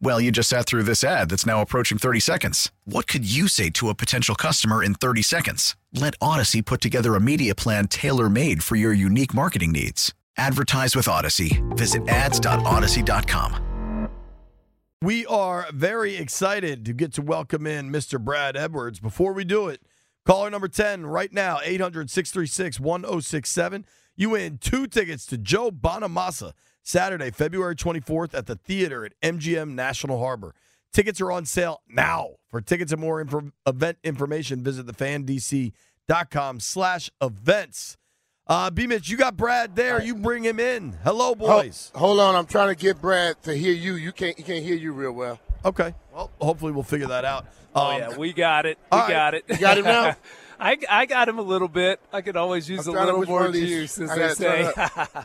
Well, you just sat through this ad that's now approaching 30 seconds. What could you say to a potential customer in 30 seconds? Let Odyssey put together a media plan tailor made for your unique marketing needs. Advertise with Odyssey. Visit ads.odyssey.com. We are very excited to get to welcome in Mr. Brad Edwards. Before we do it, caller number 10 right now, 800 636 1067. You win two tickets to Joe Bonamassa Saturday, February 24th at the theater at MGM National Harbor. Tickets are on sale now. For tickets and more info, event information, visit thefandc.com slash events. Uh, B-Mitch, you got Brad there. You bring him in. Hello, boys. Hold, hold on. I'm trying to get Brad to hear you. You can't, he can't hear you real well. Okay. Well, hopefully we'll figure that out. Oh, Um, yeah, we got it. We all right. got it. You got him now? I, I got him a little bit. I could always use I'm a little more one of these- juice, as I they gotta say.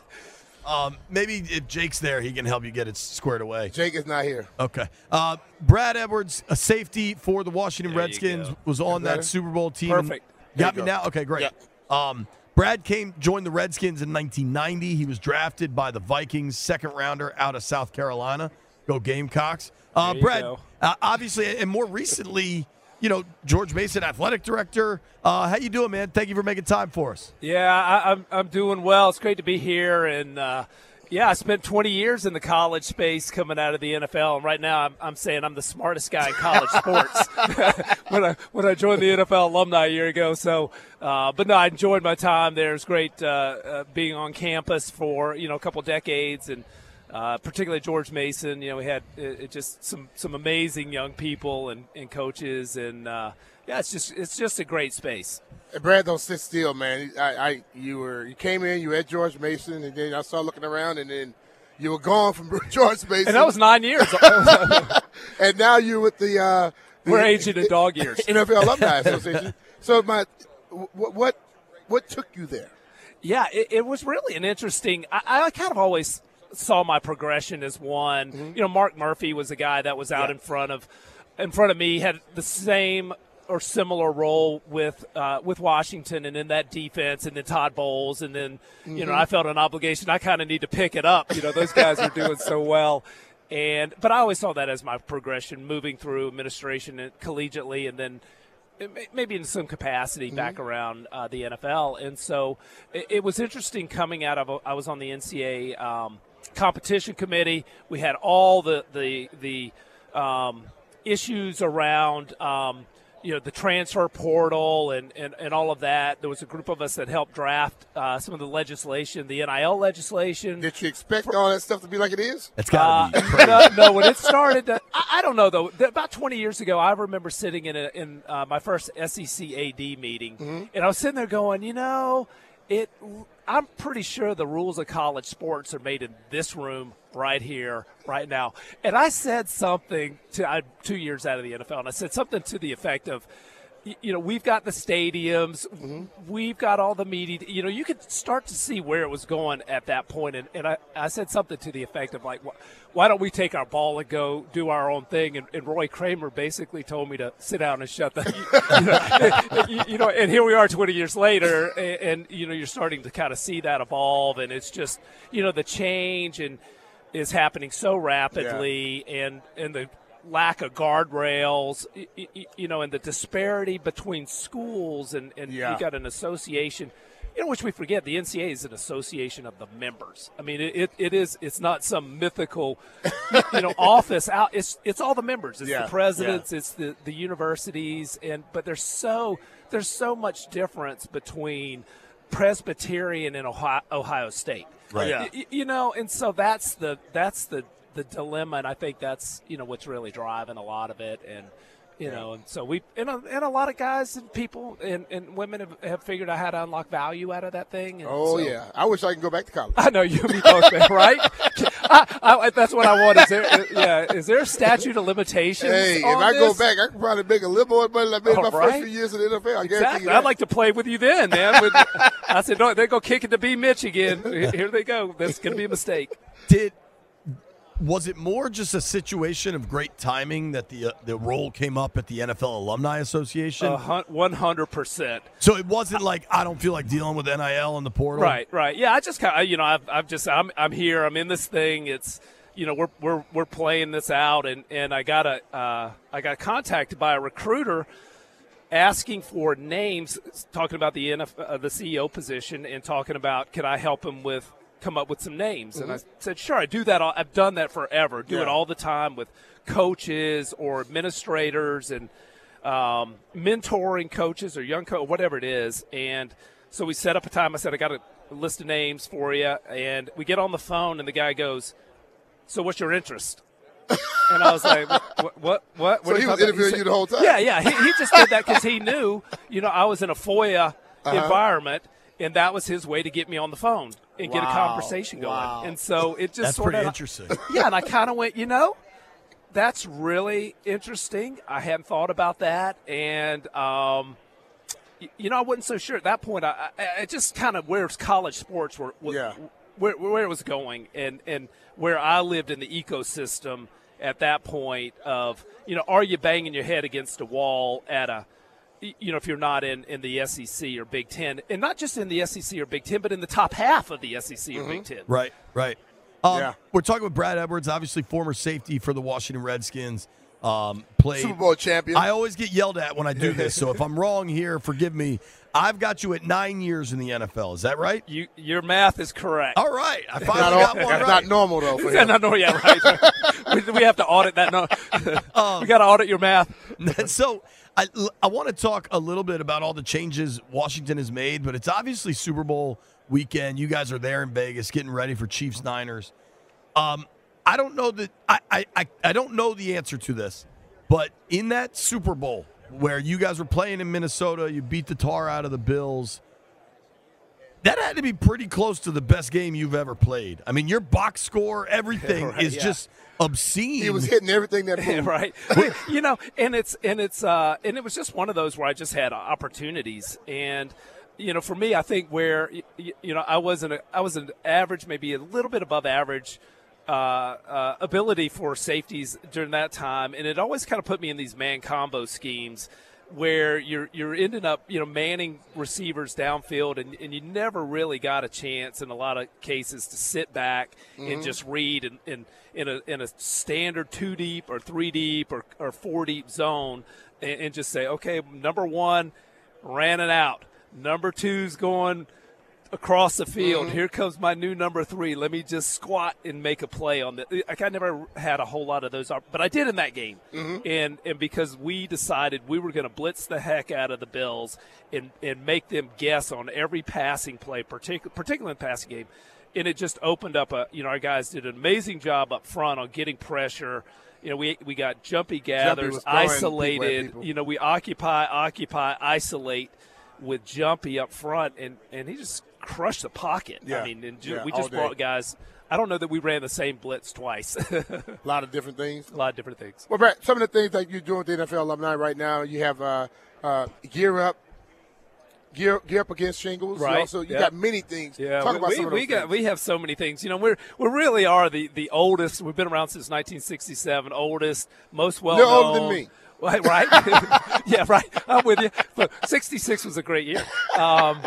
turn Um, maybe if Jake's there, he can help you get it squared away. Jake is not here. Okay. Uh, Brad Edwards, a safety for the Washington There Redskins, was on Better? that Super Bowl team. Perfect. Got me go. now? Okay, great. Yeah. Um, Brad came, joined the Redskins in 1990. He was drafted by the Vikings, second rounder out of South Carolina. Go Gamecocks. Uh, There you Brad, go. uh, obviously, and more recently, you know, George Mason, athletic director. Uh, how you doing, man? Thank you for making time for us. Yeah, I, I'm I'm doing well. It's great to be here, and uh, yeah, I spent 20 years in the college space coming out of the NFL, and right now I'm, I'm saying I'm the smartest guy in college sports when I when I joined the NFL alumni a year ago. So, uh, but no, I enjoyed my time there. It was great uh, uh, being on campus for you know a couple decades and. Uh, particularly George Mason, you know, we had uh, it just some some amazing young people and, and coaches, and uh, yeah, it's just it's just a great space. Hey, Brad, don't sit still, man. I, I, you were, you came in, you at George Mason, and then I saw looking around, and then you were gone from George Mason, And that was nine years. and now you're with the. Uh, the We're aging in dog years. NFL Alumni Association. So, my, what, what, what took you there? Yeah, it, it was really an interesting. I, I kind of always saw my progression as one. You know, Mark Murphy was a guy that was out Yeah. in front of, in front of me, had the same or similar role with uh, with Washington and in that defense, and then Todd Bowles, and then you know I felt an obligation. I kind of need to pick it up. You know, those guys are doing so well. And but I always saw that as my progression, moving through administration and collegiately, and then maybe in some capacity back around uh, the NFL. And so it, it was interesting coming out of. I was on the NCAA um, competition committee. We had all the the the um, issues around. Um, you know the transfer portal and, and, and all of that. There was a group of us that helped draft uh, some of the legislation, the NIL legislation. Did you expect all that stuff to be like it is? That's got to be Uh, no, no, when it started, uh, I, I don't know though. About 20 years ago, I remember sitting in a, in uh, my first SEC AD meeting, and I was sitting there going, you know, it. I'm pretty sure the rules of college sports are made in this room right here, right now. And I said something to I'm two years out of the NFL, and I said something to the effect of. You know, we've got the stadiums, mm-hmm. we've got all the media. You know, you could start to see where it was going at that point. And, and I, I said something to the effect of, like, why don't we take our ball and go do our own thing? And, and Roy Kramer basically told me to sit down and shut the, you know, you, you know, and here we are 20 years later, and, and, you know, you're starting to kind of see that evolve. And it's just, you know, the change and is happening so rapidly and, and the lack of guardrails, you know, and the disparity between schools and, and Yeah. you got an association. You know, which we forget, the NCAA is an association of the members. I mean, it, it, is. It's not some mythical, you know, office out. It's it's all the members. It's Yeah, the presidents. It's the, the universities. And but there's so there's so much difference between Presbyterian and Ohio, Ohio State. Right. Yeah. You know, and so that's the that's the the dilemma, and I think that's you know what's really driving a lot of it, and you know, and so we and a, and a lot of guys and people and, and women have, have figured out how to unlock value out of that thing. And Oh so- yeah, I wish I could go back to college. I know you and me both, man, right? I, I, that's what I want. Is there, yeah, is there a statute of limitations? Hey, if on I go back, I could probably make a little more money than I made Oh, my right? first few years in the NFL. I guarantee Exactly. you I'd that. like to play with you then, man. With- I said, no, they go kick it to B Mitch again. Here they go. That's going to be a mistake. Did was it more just a situation of great timing that the uh, the role came up at the NFL Alumni Association? One hundred percent. so it wasn't like I don't feel like dealing with NIL in the portal. Right, right. Yeah, I just kind of, you know, I've, I've just, I'm, I'm here. I'm in this thing. It's, you know, we're, we're, we're playing this out, and, and I got a, uh, I got contacted by a recruiter asking for names, talking about the NFL, uh, the CEO position, and talking about can I help him with come up with some names, and I said sure, I do that. All, I've done that forever. Do it all the time with coaches or administrators and um, mentoring coaches or young coach, whatever it is. And so we set up a time. I said, I got a list of names for you. And we get on the phone, and the guy goes, So what's your interest? And I was like, What? What? What? So he was talking about?" interviewing said- you the whole time? Yeah, yeah. He, he just did that because he knew, you know, I was in a FOIA Uh-huh. environment. And that was his way to get me on the phone and get a conversation going. Wow. And so it just That's sort pretty of interesting. yeah, and I kind of went, you know, that's really interesting. I hadn't thought about that, and um, y- you know, I wasn't so sure at that point. I, I, I just kind of where college sports were, were Yeah. where, where it was going, and and where I lived in the ecosystem at that point of you know, are you banging your head against a wall at a y- you know, if you're not in, in the SEC or Big Ten, and not just in the SEC or Big Ten, but in the top half of the SEC or Big Ten. Right, right. Um, Yeah. We're talking with Brad Edwards, obviously former safety for the Washington Redskins. Um, played Super Bowl champion. I always get yelled at when I do this, so if I'm wrong here, forgive me. I've got you at nine years in the NFL. Is that right? You, your math is correct. All right, I not finally got all- one that's right. not normal though. For Yeah, him. no, no, yeah, right. we, we have to audit that. No, we got to audit your math. so I, I want to talk a little bit about all the changes Washington has made, but it's obviously Super Bowl weekend. You guys are there in Vegas getting ready for Chiefs Niners. Um, I don't know that I, I, I, I don't know the answer to this, but in that Super Bowl where you guys were playing in Minnesota, you beat the tar out of the Bills. That had to be pretty close to the best game you've ever played. I mean, your box score, everything Right, is yeah. just obscene. He was hitting everything that moved. right. you know, and it's and it's uh and it was just one of those where I just had opportunities and you know, for me, I think where you know I wasn't I was an average, maybe a little bit above average uh, uh, ability for safeties during that time, and it always kind of put me in these man combo schemes where you're you're ending up you know manning receivers downfield, and, and you never really got a chance in a lot of cases to sit back and just read and, and in a in a standard two deep or three deep or, or four deep zone, and, and just say, okay, number one ran it out. Number two's going across the field. Mm-hmm. Here comes my new number three. Let me just squat and make a play on the. Like I never had a whole lot of those, but I did in that game. Mm-hmm. And and because we decided we were going to blitz the heck out of the Bills and and make them guess on every passing play, particular particularly in the passing game. And it just opened up a. You know, our guys did an amazing job up front on getting pressure. You know, we we got Jumpy Geathers, was throwing people isolated. people. You know, we occupy, occupy, isolate with Jumpy up front, and, and he just crushed the pocket. Yeah. I mean, and ju- Yeah, we just brought guys. I don't know that we ran the same blitz twice. A lot of different things. a lot of different things. Well, Brett, some of the things that you're doing with the NFL alumni right now, you have uh, uh, gear up, gear gear up against shingles. Right, You also, you yeah. got many things. Yeah, Talk we, about we, we got things. we have so many things. You know, we're we really are the the oldest. We've been around since 1967. Oldest, most well You're known. older than me. Right, right. yeah, right. I'm with you. But 66 was a great year. Um,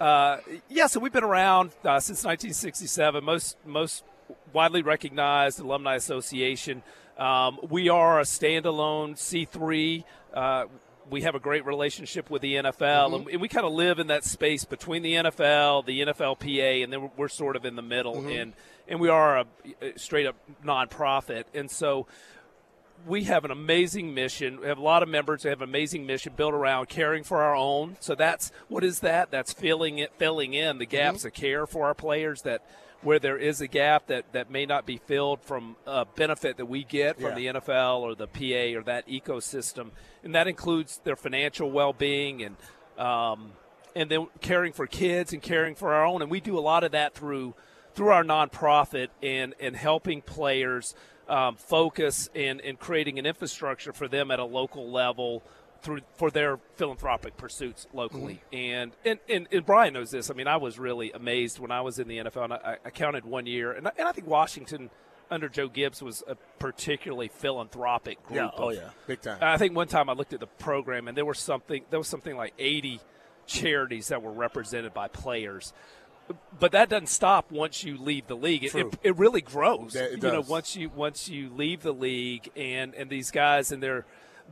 uh, yeah, so we've been around uh, since 1967. Most most widely recognized alumni association. Um, we are a standalone C3. Uh, we have a great relationship with the NFL, and, and we kind of live in that space between the NFL, the NFLPA, and then we're, we're sort of in the middle. And and we are a, a straight up nonprofit, and so we have an amazing mission. We have a lot of members who have an amazing mission built around caring for our own. So that's what is that? That's filling it, filling in the gaps mm-hmm. of care for our players that where there is a gap that, that may not be filled from a benefit that we get from yeah. the NFL or the PA or that ecosystem, and that includes their financial well-being and um, and then caring for kids and caring for our own. And we do a lot of that through through our nonprofit and and helping players um, focus in in creating an infrastructure for them at a local level through for their philanthropic pursuits locally. Mm-hmm. And, and, and and Brian knows this. I mean, I was really amazed when I was in the NFL, and I, I counted one year, and I, and I think Washington under Joe Gibbs was a particularly philanthropic group. Yeah, oh yeah, big time. I think one time I looked at the program, and there was something there was something like eighty charities that were represented by players. But that doesn't stop once you leave the league. It, it, it, really grows. It you does. know, once you once you leave the league, and and these guys and their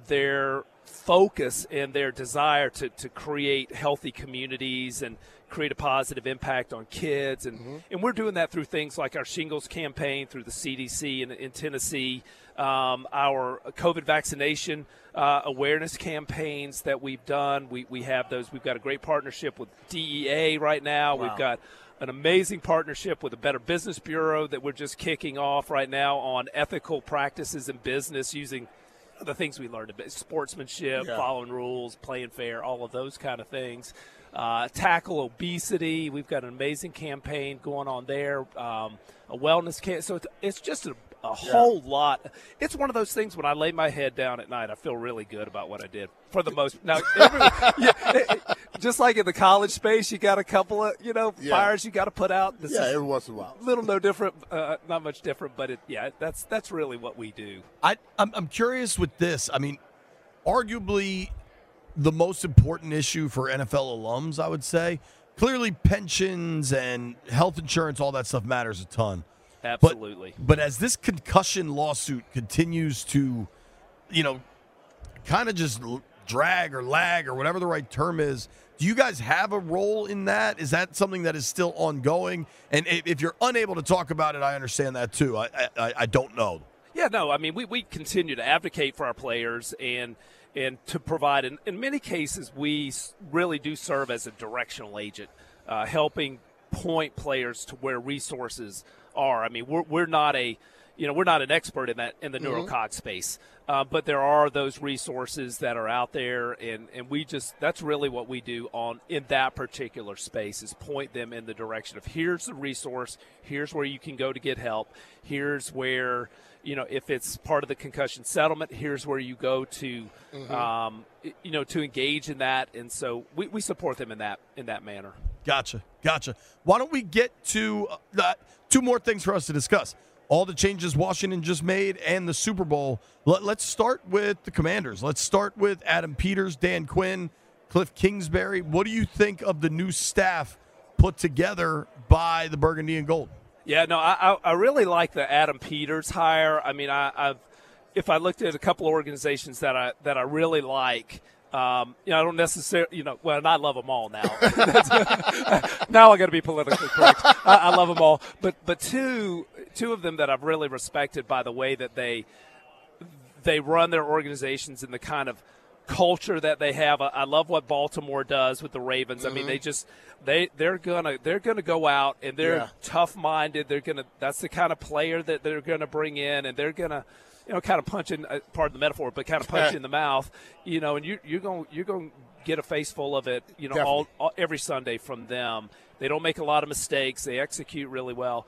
their focus and their desire to, to create healthy communities and create a positive impact on kids. And, mm-hmm. and we're doing that through things like our shingles campaign, through the CDC in, in Tennessee, um, our COVID vaccination uh, awareness campaigns that we've done. We, we have those. We've got a great partnership with DEA right now. Wow. We've got an amazing partnership with the Better Business Bureau that we're just kicking off right now on ethical practices in business using – the things we learned about sportsmanship, yeah. following rules, playing fair, all of those kind of things. Uh, tackle obesity. We've got an amazing campaign going on there. Um, a wellness camp. So it's, it's just a a whole yeah. lot. It's one of those things when I lay my head down at night, I feel really good about what I did for the most. Now, every, yeah, just like in the college space, you got a couple of you know yeah. fires you got to put out. This yeah, every once in a while. Little no different, uh, not much different, but it, yeah, that's that's really what we do. I I'm, I'm curious with this. I mean, arguably the most important issue for NFL alums, I would say. Clearly, pensions and health insurance, all that stuff matters a ton. Absolutely. But, but as this concussion lawsuit continues to, you know, kind of just drag or lag or whatever the right term is, do you guys have a role in that? Is that something that is still ongoing? And if you're unable to talk about it, I understand that too. I I, I don't know. Yeah, no. I mean, we, we continue to advocate for our players and and to provide. In, in many cases, we really do serve as a directional agent, uh, helping point players to where resources are. I mean, we're, we're not a you know we're not an expert in that in the mm-hmm. neurocog space, uh, but there are those resources that are out there, and and we just that's really what we do on in that particular space is point them in the direction of here's the resource, here's where you can go to get help, here's where you know if it's part of the concussion settlement, here's where you go to, mm-hmm. um, you know, to engage in that, and so we, we support them in that in that manner. Gotcha, gotcha. Why don't we get to uh. Two more things for us to discuss. All the changes Washington just made and the Super Bowl. Let, us start with the Commanders. Let's start with Adam Peters, Dan Quinn, Cliff Kingsbury. What do you think of the new staff put together by the Burgundy and Gold? Yeah, no, I, I really like the Adam Peters hire. I mean, I, I've if I looked at a couple of organizations that I that I really like, um, you know, I don't necessarily, you know, well, I love them all now. now I got to be politically correct. I, I, love them all, but but two two of them that I've really respected by the way that they they run their organizations and the kind of culture that they have. I, I love what Baltimore does with the Ravens. Mm-hmm. I mean, they mm-hmm. just they they're gonna they're gonna go out and they're yeah. tough minded. They're gonna that's the kind of player that they're gonna bring in, and they're gonna you know, kind of punching, uh, pardon the metaphor, but kind of punch in the mouth, you know, and you, you're gonna you're going to get a face full of it, you know, all, all, every Sunday from them. They don't make a lot of mistakes. They execute really well.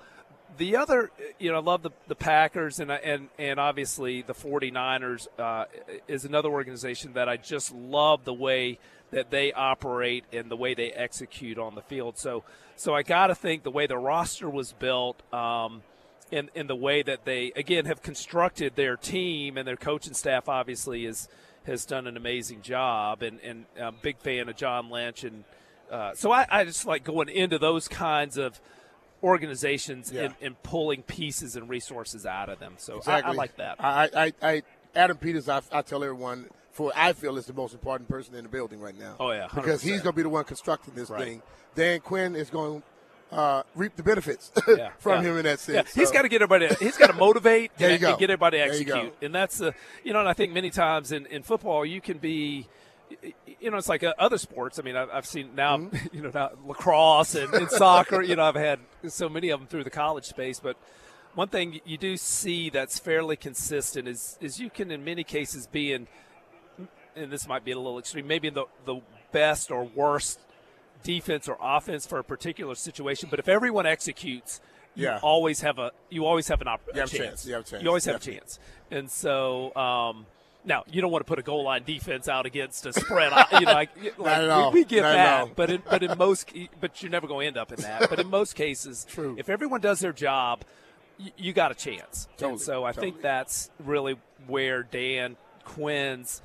The other, you know, I love the, the Packers and, and, and obviously the 49ers uh, is another organization that I just love the way that they operate and the way they execute on the field. So, so I got to think the way the roster was built, um, – in in the way that they again have constructed their team and their coaching staff obviously is has done an amazing job and and I'm a big fan of John Lynch and uh, so I, I, just like going into those kinds of organizations yeah. and, and, pulling pieces and resources out of them. So exactly. I, I, like that. I, I, I Adam Peters, I, I tell everyone for I feel is the most important person in the building right now. Oh yeah, 100%. because he's going to be the one constructing this right. thing. Dan Quinn is going to uh, reap the benefits Yeah, from yeah. him in that sense. Yeah, he's So- got to get everybody. He's got to motivate and, go. and get everybody to There you go. execute. And that's the you know, and I think many times in, in football you can be. You know, it's like uh, other sports. I mean, I've, I've seen now, Mm-hmm. you know, now lacrosse and, and soccer. You know, I've had so many of them through the college space. But one thing you do see that's fairly consistent is is you can, in many cases, be in, and this might be a little extreme, maybe in the the best or worst defense or offense for a particular situation. But if everyone executes, you Yeah. always have a you always have an op- You have a chance. chance. You have a chance. You always have Definitely. a chance. And so um, now you don't want to put a goal line defense out against a spread. You know, like, like, at all. we, we get Not at that, but in, but in most but you're never going to end up in that. But in most cases, True. if everyone does their job, you, you got a chance. Totally, And so I totally. think that's really where Dan Quinn's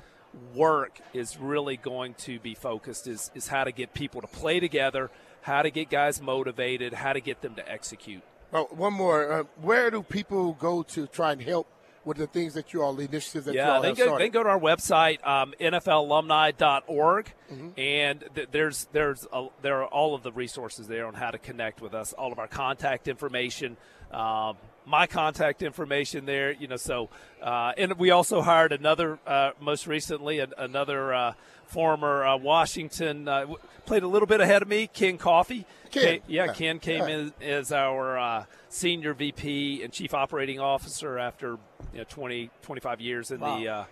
work is really going to be focused is, is how to get people to play together, how to get guys motivated, how to get them to execute. Well, one more. Uh, where do people go to try and help with the things that you all, the initiatives that you yeah, all they have go, started? they go to our website, um, NFLalumni.org, Mm-hmm. and th- there's there's a, there are all of the resources there on how to connect with us, all of our contact information, um, my contact information there. You know, so uh, and we also hired another, uh, most recently, an, another uh, former uh, Washington uh, w- played a little bit ahead of me, Ken Coffey. Ken. Ca- yeah, Yeah. Ken came Yeah. in as our uh, senior VP and chief operating officer after you know, 20, 25 years in the uh,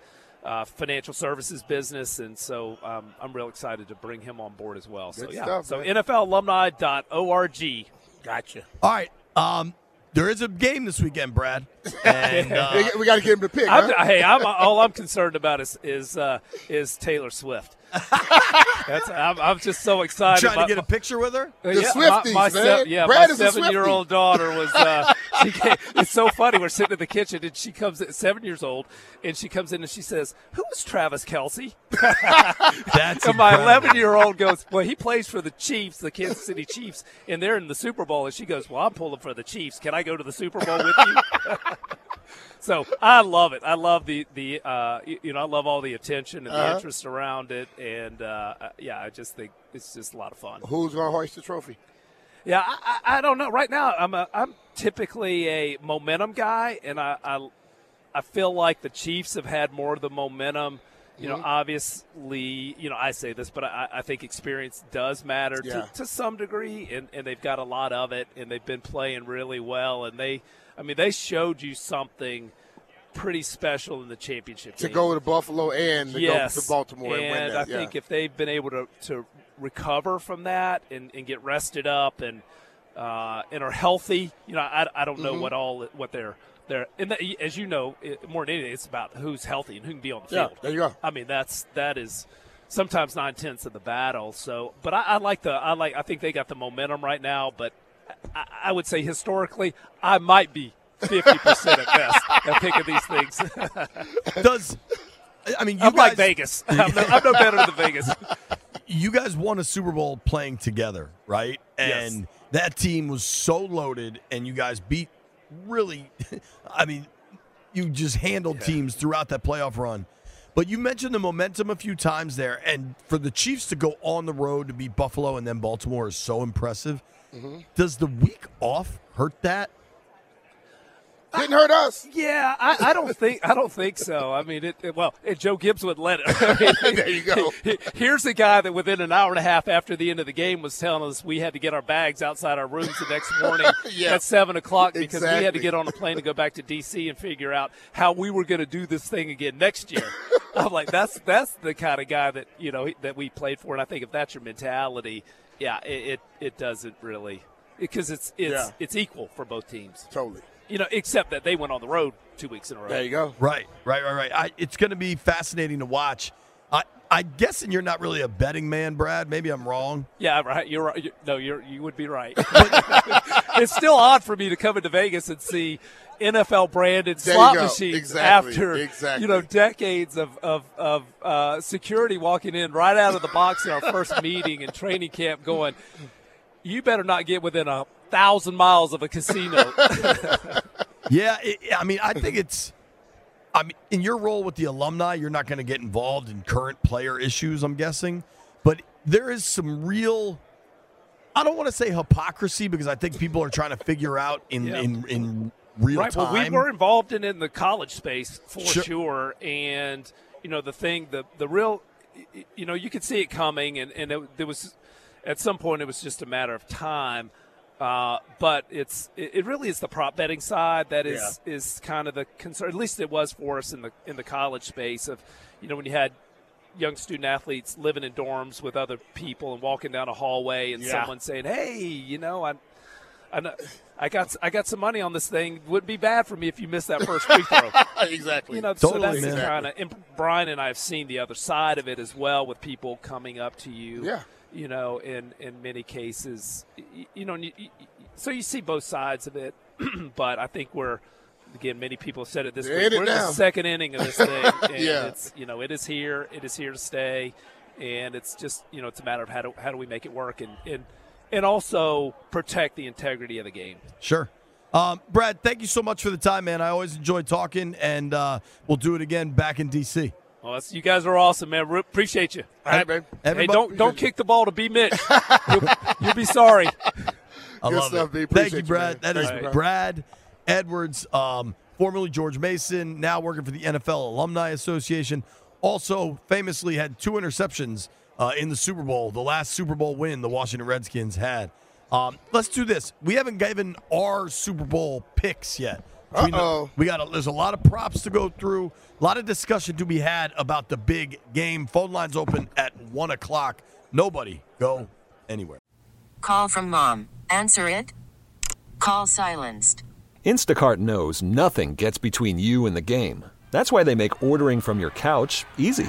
uh, financial services business, and so um, I'm real excited to bring him on board as well. So Good yeah, stuff, so man. NFLalumni.org. Gotcha. All right. Um, there is a game this weekend, Brad. And uh, we, we got to get him to pick. I'm, huh? hey, I'm all I'm concerned about is is uh, is Taylor Swift. That's I'm, I'm just so excited. trying to get a picture with her. The yeah, Swifties, my, my man. yeah, Brad my is seven-year-old daughter was. Uh, she came, it's so funny. We're sitting in the kitchen, and she comes at seven years old, and she comes in and she says, "Who is Travis Kelce?" That's And my 11 year old goes, Well, he plays for the Chiefs, the Kansas City Chiefs, and they're in the Super Bowl. And she goes, Well, I'm pulling for the Chiefs. Can I go to the Super Bowl with you? so I love it. I love the, the uh, you, know, I love all the attention and the Uh-huh. interest around it. And uh, yeah, I just think it's just a lot of fun. Who's going to hoist the trophy? Yeah, I, I, I don't know. Right now, I'm a, I'm typically a momentum guy, and I, I I feel like the Chiefs have had more of the momentum. You know, obviously, you know, I say this, but I, I think experience does matter Yeah. to, to some degree, and, and they've got a lot of it, and they've been playing really well, and they, I mean, they showed you something pretty special in the championship To game go to Buffalo and to yes. go to Baltimore and, win that. I yeah. think if they've been able to, to recover from that and, and get rested up and uh, and are healthy, you know, I, I don't Mm-hmm. know what all what they're they're and the, as you know, it, more than anything, it's about who's healthy and who can be on the Yeah, field. there you go. I mean, that's that is sometimes nine tenths of the battle. So, but I, I like the I like I think they got the momentum right now. But I, would say historically, I might be. Fifty percent at best at picking these things. Does I mean you I'm guys, like Vegas. I'm no, I'm no better than Vegas. you guys won a Super Bowl playing together, right? Yes. And that team was so loaded, and you guys beat really. I mean, you just handled teams throughout that playoff run. But you mentioned the momentum a few times there, and for the Chiefs to go on the road to beat Buffalo and then Baltimore is so impressive. Mm-hmm. Does the week off hurt that? Didn't hurt us. Yeah, I, I don't think I don't think so. I mean, it, it- well, and Joe Gibbs would let it. I mean, There you go. Here's the guy that within an hour and a half after the end of the game was telling us we had to get our bags outside our rooms the next morning Yeah. at seven o'clock because we had to get on a plane to go back to DC and figure out how we were going to do this thing again next year. I'm like, that's that's the kind of guy that you know that we played for, and I think if that's your mentality, yeah, it it, it doesn't really because it's it's Yeah. it's equal for both teams. Totally. You know, except that they went on the road two weeks in a row. There you go. Right, right, right, right. I, it's going to be fascinating to watch. I, I'm guessing you're not really a betting man, Brad. Maybe I'm wrong. Yeah, right. You're right. You- No, you're you would be right. it's still odd for me to come into Vegas and see NFL branded There slot go. machines Exactly. after Exactly. you know decades of of, of uh, security walking in right out of the box in our first meeting and training camp, going, "You better not get within a thousand miles of a casino." Yeah, it, I mean, I think it's. I mean, in your role with the alumni, you're not going to get involved in current player issues. I'm guessing, but there is some real I don't want to say hypocrisy because I think people are trying to figure out in Yeah. in, in real right. time. Well, we were involved in in the college space for Sure. sure, and you know the thing, the the real, you know, you could see it coming, and and it, there was at some point it was just a matter of time. Uh, but it's it, it really is the prop betting side that is is kind of the concern. At least it was for us in the in the college space of, you know, when you had young student athletes living in dorms with other people and walking down a hallway and Yeah. someone saying, "Hey, you know, I'm." I, know, I got I got some money on this thing. Wouldn't be bad for me if you missed that first free throw." exactly. You know, so Totally, that's the kind of. And Brian and I have seen the other side of it as well, with people coming up to you. Yeah. You know, in in many cases, you know, you, you- so you see both sides of it, but I think we're. Again, many people have said it this They're week. it We're in now. the second inning of this thing, and Yeah. it's you know it is here, it is here to stay, and it's just you know it's a matter of how do how do we make it work and and and also protect the integrity of the game. Sure. Um, Brad, thank you so much for the time, man. I always enjoy talking, and uh, we'll do it again back in D.C. Well, that's, you guys are awesome, man. Re- appreciate you. All right, babe. Hey, don't don't kick the ball to B. Mitch. you'll, you'll be sorry. I Good love stuff, it. Thank you, you, Brad. man. That is Thank you, bro. Brad Edwards, um, formerly George Mason, now working for the NFL Alumni Association. Also, famously had two interceptions uh, in the Super Bowl, the last Super Bowl win the Washington Redskins had. Um, let's do this. We haven't given our Super Bowl picks yet. We know- Uh-oh. We got a, there's a lot of props to go through, a lot of discussion to be had about the big game. Phone lines open at one o'clock. Nobody go anywhere. Call from mom. Answer it. Call silenced. Instacart knows nothing gets between you and the game. That's why they make ordering from your couch easy.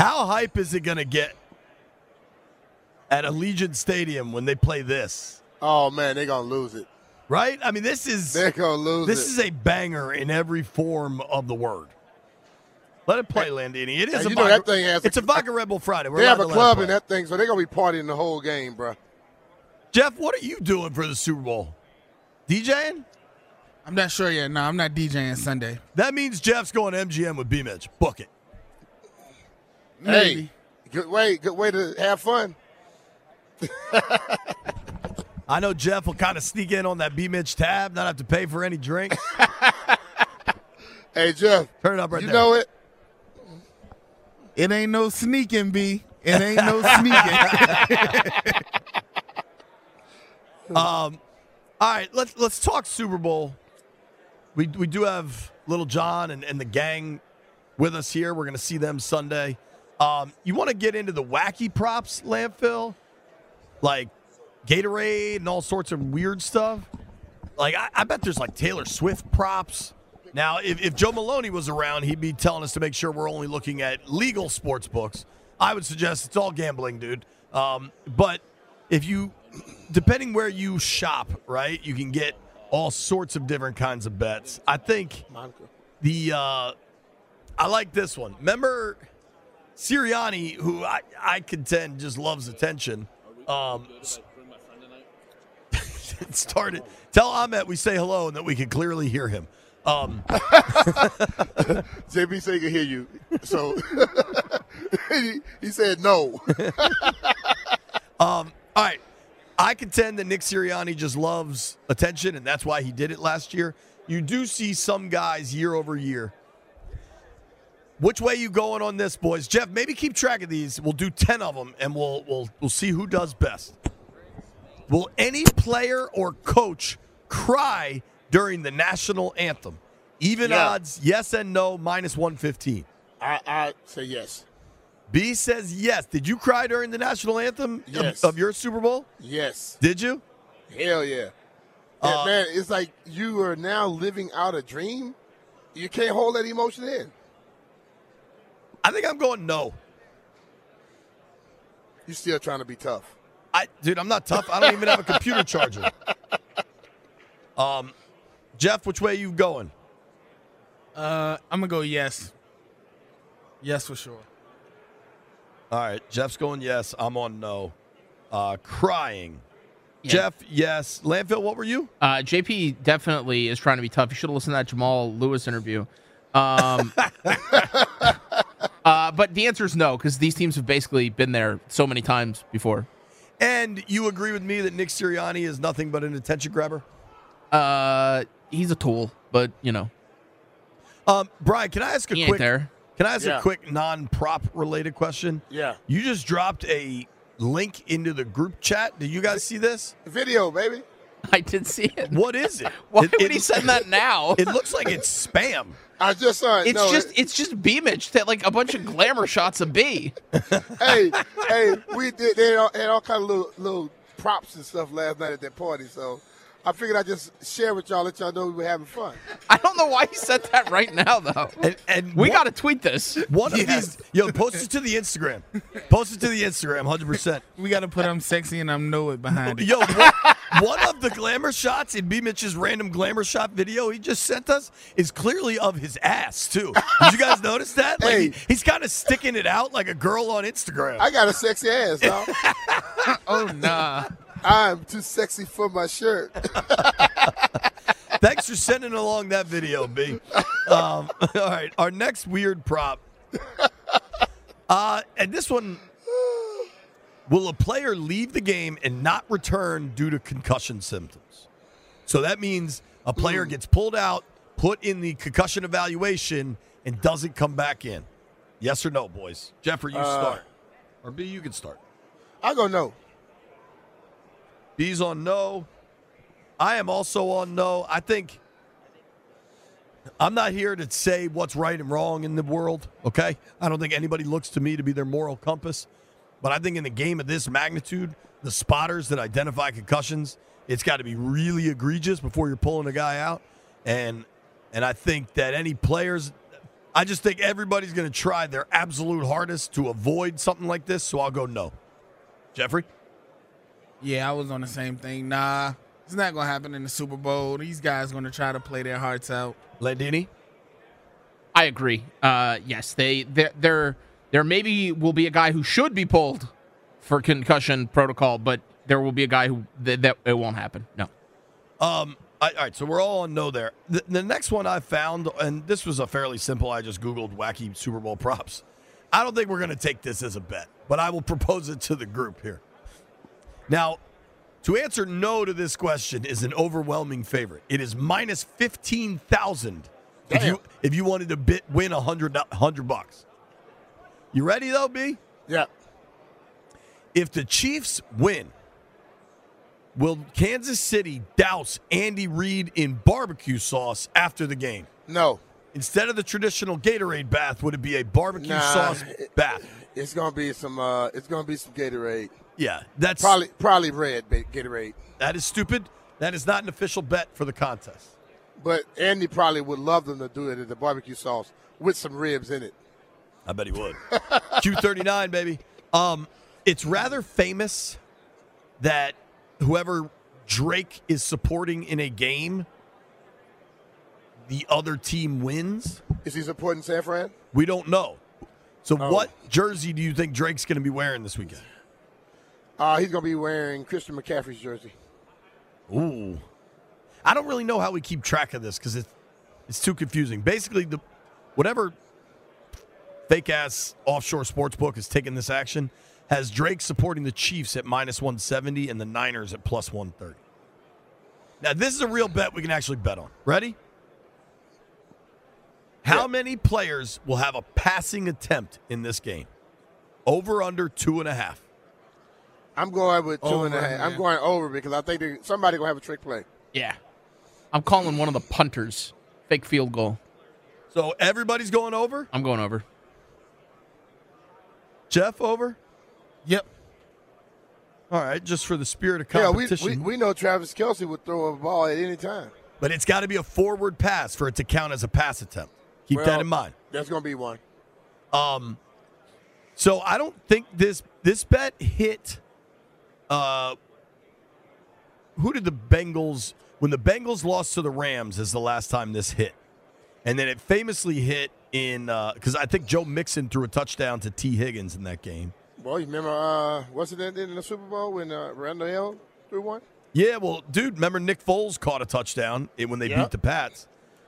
How hype is it going to get at Allegiant Stadium when they play this? Oh man, they're gonna lose it. Right? I mean, this is They're gonna lose this it. is a banger in every form of the word. Let it play, Landini. It is And a you know vodka, that thing has It's a vodka Rebel Friday. We're they have a to let it club play. in that thing, so they're gonna be partying the whole game, bro. Jeff, what are you doing for the Super Bowl? DJing? I'm not sure yet. No, I'm not DJing Sunday. That means Jeff's going MGM with B Mitch. Book it. Maybe. Hey, good way, good way to have fun. I know Jeff will kind of sneak in on that B Mitch tab, not have to pay for any drinks. Hey Jeff, Turn it up right you there. You know it. It ain't no sneaking, B. It ain't no sneaking. Um, all right, let's let's talk Super Bowl. We we do have Lil Jon and, and the gang with us here. We're going to see them Sunday. Um, you want to get into the wacky props, landfill, like Gatorade and all sorts of weird stuff. Like I, I bet there's like Taylor Swift props. Now, if, if Joe Maloney was around, he'd be telling us to make sure we're only looking at legal sports books. I would suggest it's all gambling, dude. Um, but if you, depending where you shop, right, you can get all sorts of different kinds of bets. I think the uh, I like this one. Remember Sirianni, who I, I contend just loves attention. Um, started. Tell Ahmet we say hello and that we can clearly hear him. Um, JB said he can hear you, so he, he said no. Um, all right. I contend that Nick Sirianni just loves attention, and that's why he did it last year. You do see some guys year over year. Which way you going on this, boys? Jeff, maybe keep track of these. We'll do ten of them, and we'll we'll we'll see who does best. Will any player or coach cry during the national anthem? Even Yeah. odds, yes and no, minus one fifteen. I, I say yes. B says yes. Did you cry during the national anthem of- Yes. of, your Super Bowl? Yes. Did you? Hell yeah. Uh, yeah, man, it's like you are now living out a dream. You can't hold that emotion in. I think I'm going no. You still trying to be tough. I, dude, I'm not tough. I don't even have a computer charger. Um, Jeff, which way you going? Uh, I'm gonna go yes. Yes for sure. All right, Jeff's going yes. I'm on no. Uh, crying. Yeah. Jeff, yes. Landfill, what were you? Uh, JP definitely is trying to be tough. You should have listened to that Jamal Lewis interview. Um, uh, but the answer is no, because these teams have basically been there so many times before. And you agree with me that Nick Sirianni is nothing but an attention grabber? Uh, he's a tool, but you know, Um, Brian, can I ask a He ain't quick? there. Can I ask Yeah. a quick non-prop related question? Yeah. You just dropped a link into the group chat. Did you guys see this? Video, baby. I did see it. What is it? Why It- would it- he send that now? It looks like it's spam. I just saw it. It's no, just it's just Beamage that like a bunch of glamour shots of B. hey, hey, we did. They had all, had all kind of little little props and stuff last night at that party. So I figured I'd just share with y'all, let y'all know we were having fun. I don't know why he said that right now though. And, and We got to tweet this. one of these. Yo, post it to the Instagram. Post it to the Instagram, hundred percent. We got to put I'm sexy and I'm know it behind it. Yo, one, one of the glamour shots in B Mitch's random glamour shot video he just sent us is clearly of his ass too. Did you guys notice that? Like Hey. he- he's kind of sticking it out like a girl on Instagram. I got a sexy ass, dog. Oh nah. I'm too sexy for my shirt. Thanks for sending along that video, B. Um, all right, our next weird prop. Uh, and this one will a player leave the game and not return due to concussion symptoms? So that means a player gets pulled out, put in the concussion evaluation, and doesn't come back in. Yes or no, boys? Jeffrey, you Uh, start. Or B, you can start. I go no. B's on no. I am also on no. I think I'm not here to say what's right and wrong in the world, okay? I don't think anybody looks to me to be their moral compass. But I think in a game of this magnitude, the spotters that identify concussions, it's got to be really egregious before you're pulling a guy out. And and I think that any players I just think everybody's going to try their absolute hardest to avoid something like this, so I'll go no. Jeffrey? Yeah, I was on the same thing. Nah, it's not gonna happen in the Super Bowl. These guys gonna try to play their hearts out. Landini? I agree. Uh, yes, they there there there maybe will be a guy who should be pulled for concussion protocol, but there will be a guy who that, that it won't happen. No. Um. I, all right, so we're all on no there. The, the next one I found, and this was a fairly simple. I just googled wacky Super Bowl props. I don't think we're going to take this as a bet, but I will propose it to the group here. Now, to answer no to this question is an overwhelming favorite. It is minus fifteen thousand. If you if you wanted to bit win a hundred hundred bucks. You ready though, B? Yeah. If the Chiefs win, will Kansas City douse Andy Reid in barbecue sauce after the game? No. Instead of the traditional Gatorade bath, would it be a barbecue Nah, sauce it- bath? It's gonna be some. Uh, it's gonna be some Gatorade. Yeah, that's Probably, probably red Gatorade. that is stupid. That is not an official bet for the contest. But Andy probably would love them to do it in the barbecue sauce with some ribs in it. I bet he would. Q39, baby. Um, it's rather famous that whoever Drake is supporting in a game, the other team wins. Is he supporting San Fran? We don't know. So, Oh. what jersey do you think Drake's going to be wearing this weekend? Uh, he's gonna be wearing Christian McCaffrey's jersey. Ooh. I don't really know how we keep track of this because it's it's too confusing. Basically, the whatever fake ass offshore sports book is taking this action has Drake supporting the Chiefs at minus one seventy and the Niners at plus one thirty. Now this is a real bet we can actually bet on. Ready? How many players will have a passing attempt in this game? Over under two and a half. I'm going with two and a Over, half. I'm going over because I think they, somebody gonna have a trick play. Yeah. I'm calling one of the punters. Fake field goal. So everybody's going over. I'm going over. Jeff, over? Yep. All right, just for the spirit of Yeah, we, competition. we we know Travis Kelce would throw a ball at any time. but it's got to be a forward pass for it to count as a pass attempt. Keep Well, that in mind. There's going to be one. Um, so I don't think this this bet hit. Uh, who did the Bengals when the Bengals lost to the Rams is the last time this hit, and then it famously hit in because I think Joe Mixon threw a touchdown to Tee Higgins in that game. Well, you remember uh, what's it in the Super Bowl when uh, Randall Hill threw one? Yeah, well, dude, remember Nick Foles caught a touchdown when they Yep. beat the Pats.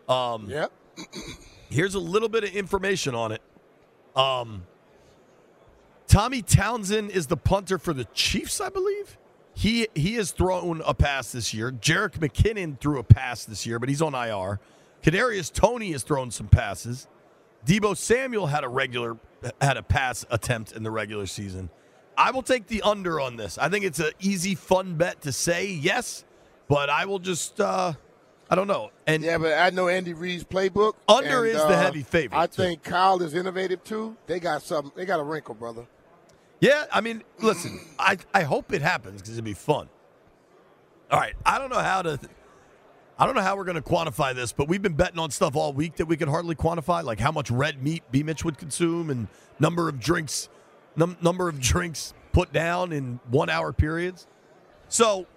Um, Yep. Here's a little bit of information on it. Um, Tommy Townsend is the punter for the Chiefs, I believe. He he has thrown a pass this year. Jerick McKinnon threw a pass this year, but he's on IR. Kadarius Toney has thrown some passes. Deebo Samuel had a regular had a pass attempt in the regular season. I will take the under on this. I think it's an easy, fun bet to say yes, but I will just uh, I don't know. And yeah, but I know Andy Reid's playbook. Under and, is the uh, heavy favorite, I too. think Kyle is innovative too. They got something. They got a wrinkle, brother. Yeah, I mean, listen, I, I hope it happens because it'd be fun. All right, I don't know how to, I don't know how we're going to quantify this, but we've been betting on stuff all week that we could hardly quantify, like how much red meat B. Mitch would consume and number of drinks, num- number of drinks put down in one hour periods. So,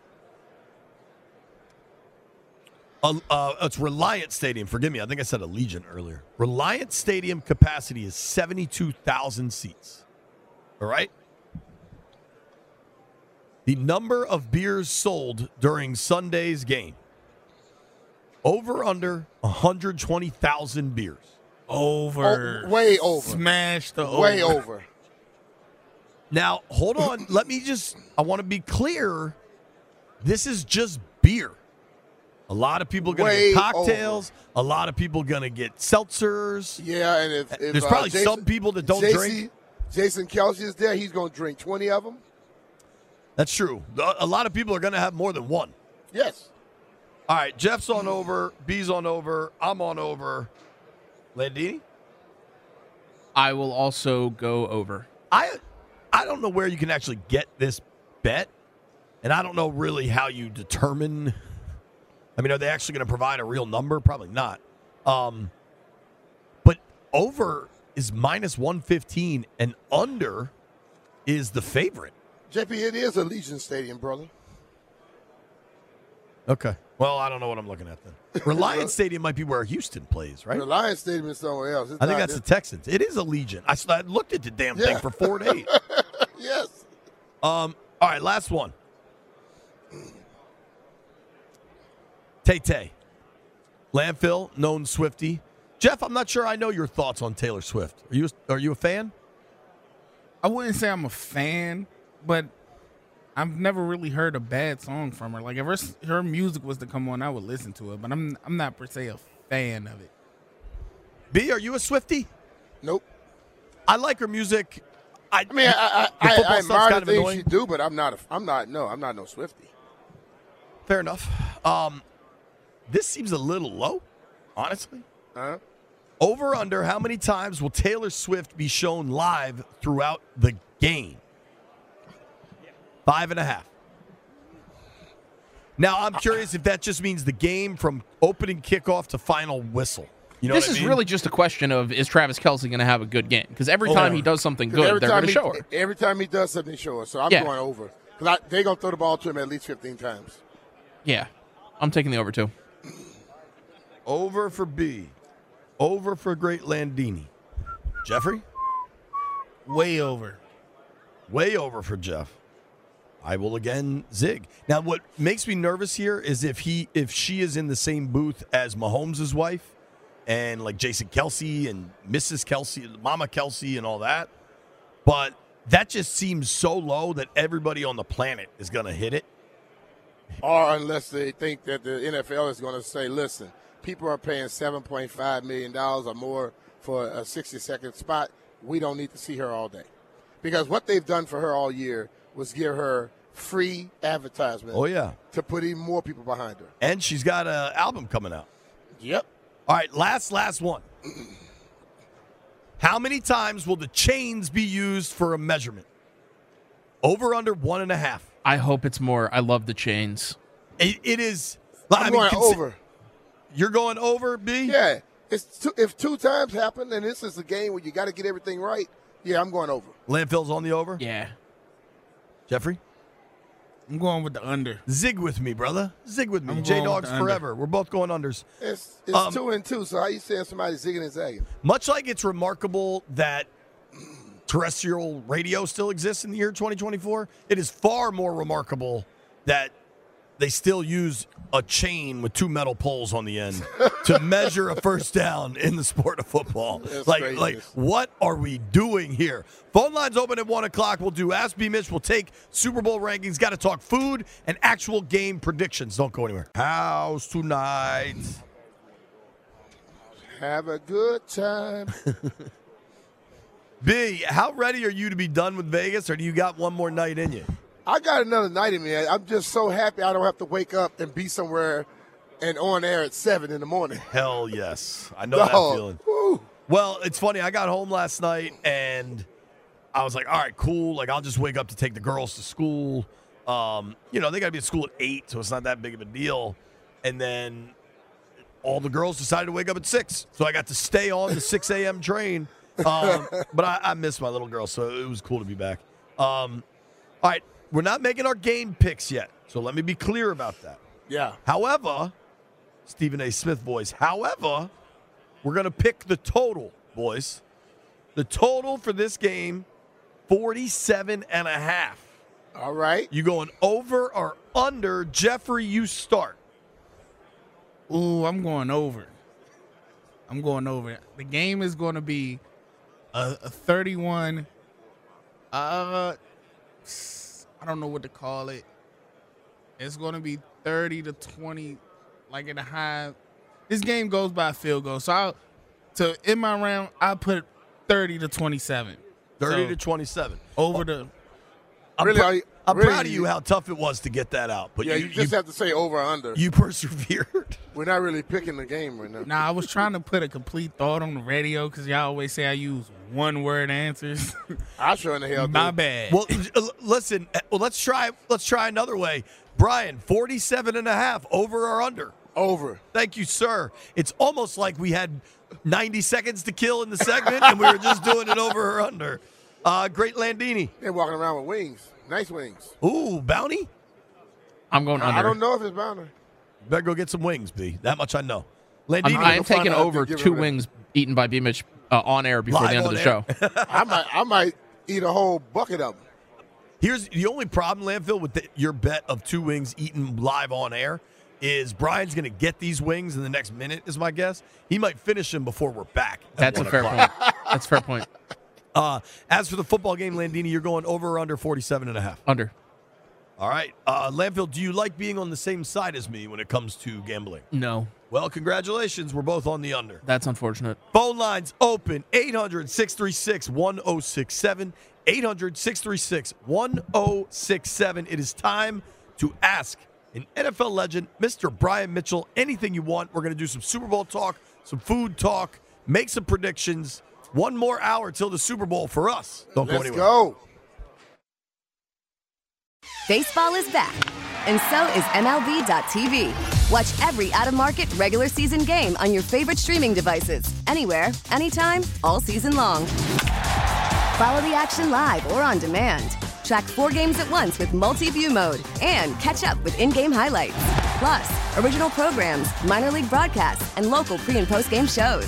uh, uh, it's Reliant Stadium. Forgive me, I think I said Allegiant earlier. Reliant Stadium capacity is seventy-two thousand seats. All right. The number of beers sold during Sunday's game over under 120,000 beers. Over. Oh, way over. Smash the Way over. over. Now, hold on. Let me just, I want to be clear. This is just beer. A lot of people going to get cocktails. A lot of people going to get seltzers. Yeah, and if, if There's uh, probably Jason- some people that don't JC drink. Jason Kelce is there. He's going to drink twenty of them. That's true. A a lot of people are going to have more than one. Yes. All right, Jeff's on over, B's on over, I'm on over. Landini? I will also go over. I I don't know where you can actually get this bet, and I don't know really how you determine. I mean, are they actually going to provide a real number? Probably not. Um, but over is minus one fifteen, and under is the favorite. JP, it is Allegiant Stadium, brother. Okay. Well, I don't know what I'm looking at then. Reliant Stadium might be where Houston plays, right? The Lions Stadium is somewhere else. It's I think not- that's the Texans. It is Allegiant. I looked at the damn thing Yeah. for four to eight. yes. Um. All right, last one. Tay Tay, landfill, known Swifty. Jeff, I'm not sure I know your thoughts on Taylor Swift. Are you are you a fan? I wouldn't say I'm a fan, but I've never really heard a bad song from her. Like if her, her music was to come on, I would listen to it, but I'm I'm not per se a fan of it. B, are you a Swifty? Nope. I like her music. I, I mean, I I, I, I admire kind the of things annoying. she do, but I'm not. A, I'm not. No, I'm not no Swifty. Fair enough. Um, this seems a little low, honestly. Huh? Over under how many times will Taylor Swift be shown live throughout the game? Five and a half. Now I'm curious if that just means the game from opening kickoff to final whistle. You know this is mean? really just a question of is Travis Kelce going to have a good game? Because every Oh, time yeah. he does something good, every they're time going to he- show her. Every time he does something, they show us. So I'm Yeah. going over because they're gonna throw the ball to him at least 15 times. Yeah, I'm taking the over too. Over for B. Over for Great Landini. Jeffrey? Way over. Way over for Jeff. I will again zig. Now, what makes me nervous here is if he, if she is in the same booth as Mahomes' wife, and like Jason Kelce and Mrs. Kelce, Mama Kelce, and all that. But that just seems so low that everybody on the planet is going to hit it. Or unless they think that the NFL is going to say, listen, people are paying $7.5 million or more for a 60 second spot. We don't need to see her all day. Because what they've done for her all year was give her free advertisement Oh yeah, to put even more people behind her. and she's got an album coming out. Yep. All right, last last one. How many times will the chains be used for a measurement? Over under one and a half. I hope it's more. I love the chains. It, it is. I'm going consi- over. You're going over, B? Yeah. It's two, if two times happen, and this is a game where you got to get everything right. Yeah, I'm going over. Landfill's on the over? Yeah. Jeffrey? I'm going with the under. Zig with me, brother. Zig with me. I'm J going with Dogs the under. forever. We're both going unders. It's it's Um, two and two. So how you saying somebody zigging and zagging? Much like it's remarkable that terrestrial radio still exists in the year 2024, it is far more remarkable that they still use a chain with two metal poles on the end to measure a first down in the sport of football. That's like, crazy. like, what are we doing here? Phone lines open at one o'clock. We'll do Ask B Mitch. We'll take Super Bowl rankings. Got to talk food and actual game predictions. Don't go anywhere. House tonight. Have a good time. B, how ready are you to be done with Vegas, or do you got one more night in you? I got another night in me. I'm just so happy I don't have to wake up and be somewhere and on air at seven in the morning. Hell yes. I know that Dog. feeling. Woo. Well, it's funny. I got home last night and I was like, all right, cool. Like, I'll just wake up to take the girls to school. Um, you know, they got to be at school at eight, so it's not that big of a deal. And then all the girls decided to wake up at six. So I got to stay on the 6 a.m. train. Um, but I, I miss my little girl, so it was cool to be back. Um, all right, we're not making our game picks yet. So let me be clear about that. Yeah. However, Stephen A. Smith boys, however, we're going to pick the total, boys. The total for this game, 47 and a half. All right. You going over or under? Jeffrey, you start. Ooh, I'm going over. I'm going over. The game is going to be a, a 31. Uh, I don't know what to call it. It's going to be 30 to 20, like in the high. This game goes by field goal, so I'll to in my round I put 30 to 27. 30 So, to 27. over oh, the. I'm, Really, pr- are you- I'm really, proud of you you- how tough it was to get that out. But Yeah, you, you just have to say over or under. you persevered. We're not really picking the game right now. Nah, I was trying to put a complete thought on the radio because y'all always say I use one word answers. I sure in the hell My do. bad. Well, listen, uh, well, let's try let's try another way. Brian, 47 and a half, over or under? Over. Thank you, sir. It's almost like we had 90 seconds to kill in the segment and we were just doing it over or under. Uh, great Landini. They're walking around with wings. Nice wings. Ooh, bounty? I'm going under. I don't know if it's Bounty. Better go get some wings, B. That much I know. I'm, Landini, I am taking over they give two it wings eaten by B. Mitch uh, on air before Live the end of the air. show. I might I might eat a whole bucket of them. Here's the only problem, Landfill, with the, your bet of two wings eaten live on air is Brian's going to get these wings in the next minute, is my guess. He might finish them before we're back. That's a fair o'clock. point. That's a fair point. Uh, as for the football game, Landini, you're going over or under 47 and a half. Under. All right. Uh, Landfill, do you like being on the same side as me when it comes to gambling? No, Well, congratulations. We're both on the under. that's unfortunate. Phone lines open 800 636 1067. 800 636 1067. It is time to ask an NFL legend, Mr. Brian Mitchell, anything you want. We're going to do some Super Bowl talk, some food talk, make some predictions. One more hour till the Super Bowl for us. Don't go Let's anywhere. go. Baseball is back, and so is MLB.tv. Watch every out of market regular season game on your favorite streaming devices, anywhere, anytime, all season long. Follow the action live or on demand. Track four games at once with multi view mode and catch up with in game highlights. Plus, original programs, minor league broadcasts, and local pre and post game shows.